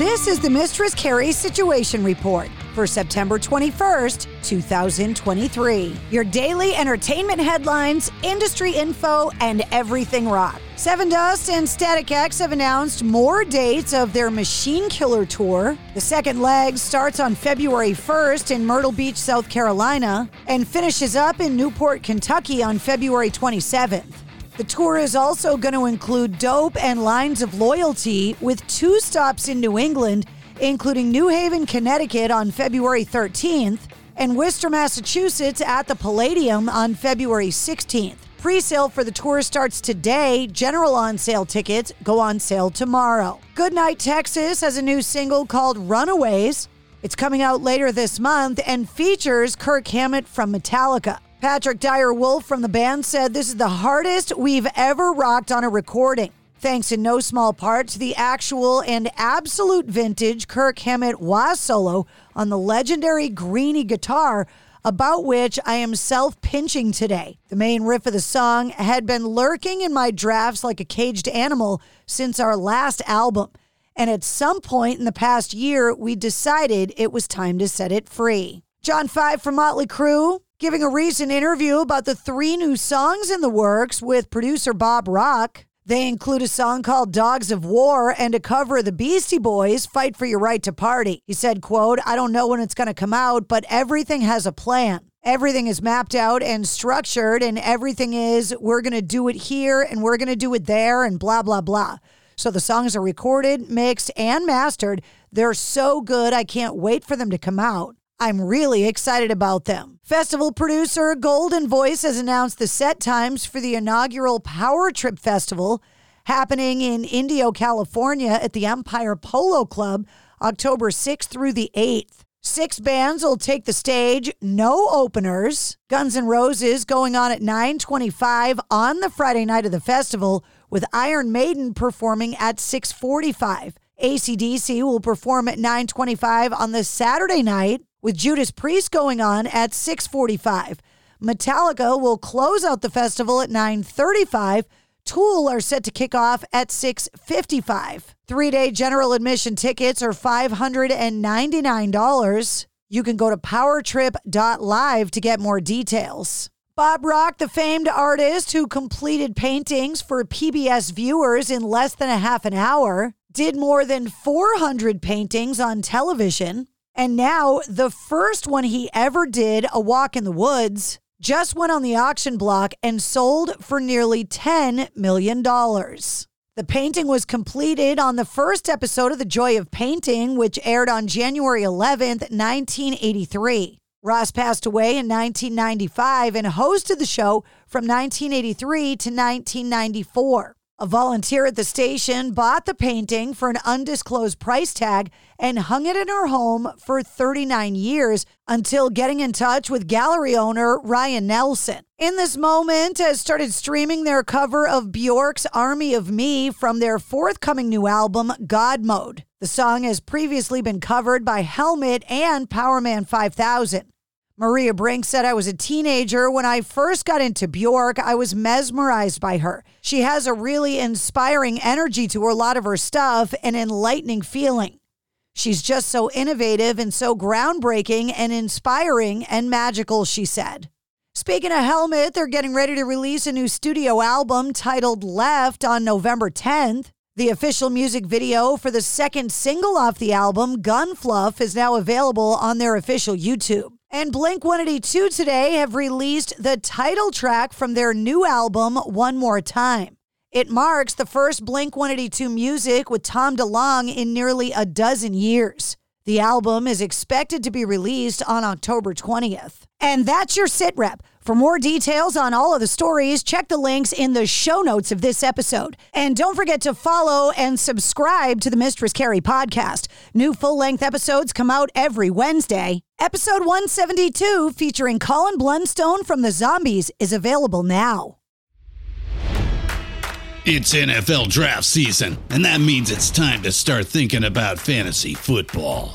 This is the Mistress Carrie Situation Report for September 21st, 2023. Your daily entertainment headlines, industry info, and everything rock. Sevendust and Static X have announced more dates of their Machine Killer tour. The second leg starts on February 1st in Myrtle Beach, South Carolina, and finishes up in Newport, Kentucky on February 27th. The tour is also going to include Dope and Lines of Loyalty with two stops in New England, including New Haven, Connecticut on February 13th and Worcester, Massachusetts at the Palladium on February 16th. Pre sale for the tour starts today. General on sale tickets go on sale tomorrow. Goodnight Texas has a new single called Runaways. It's coming out later this month and features Kirk Hammett from Metallica. Patrick Dyer Wolf from the band said this is the hardest we've ever rocked on a recording. Thanks in no small part to the actual and absolute vintage Kirk Hammett wah solo on the legendary Greeny guitar, about which I am self pinching today. The main riff of the song had been lurking in my drafts like a caged animal since our last album. And at some point in the past year, we decided it was time to set it free. John Five from Motley Crue giving a recent interview about the three new songs in the works with producer Bob Rock. They include a song called Dogs of War and a cover of the Beastie Boys, Fight for Your Right to Party. He said, quote, I don't know when it's going to come out, but everything has a plan. Everything is mapped out and structured, and everything is we're going to do it here and we're going to do it there and blah, blah, blah. So the songs are recorded, mixed, and mastered. They're so good, I can't wait for them to come out. I'm really excited about them. Festival producer Goldenvoice has announced the set times for the inaugural Power Trip Festival happening in Indio, California at the Empire Polo Club October 6th through the 8th. Six bands will take the stage, no openers. Guns N' Roses going on at 9:25 on the Friday night of the festival with Iron Maiden performing at 6:45. ACDC will perform at 9:25 on the Saturday night with Judas Priest going on at 6:45. Metallica will close out the festival at 9:35. Tool are set to kick off at 6:55. 3-day general admission tickets are $599. You can go to powertrip.live to get more details. Bob Ross, the famed artist who completed paintings for PBS viewers in less than a half an hour, did more than 400 paintings on television. And now, the first one he ever did, A Walk in the Woods, just went on the auction block and sold for nearly $10 million. The painting was completed on the first episode of The Joy of Painting, which aired on January 11th, 1983. Ross passed away in 1995 and hosted the show from 1983 to 1994. A volunteer at the station bought the painting for an undisclosed price tag and hung it in her home for 39 years until getting in touch with gallery owner Ryan Nelson. In this moment, has started streaming their cover of Bjork's Army of Me from their forthcoming new album, God Mode. The song has previously been covered by Helmet and Powerman 5000. Maria Brink said, I was a teenager. When I first got into Bjork, I was mesmerized by her. She has a really inspiring energy to her, a lot of her stuff, an enlightening feeling. She's just so innovative and so groundbreaking and inspiring and magical, she said. Speaking of Helmet, they're getting ready to release a new studio album titled Left on November 10th. The official music video for the second single off the album, Gun Fluff, is now available on their official YouTube. And Blink 182 today have released the title track from their new album, One More Time. It marks the first Blink 182 music with Tom DeLonge in nearly a dozen years. The album is expected to be released on October 20th. And that's your sit rep for more details on all of the stories, check the links in the show notes of this episode. And don't forget to follow and subscribe to the Mistress Carrie podcast. New full length episodes come out every Wednesday. Episode 172, featuring Colin Blunstone from the Zombies, is available now. It's NFL draft season, and that means it's time to start thinking about fantasy football.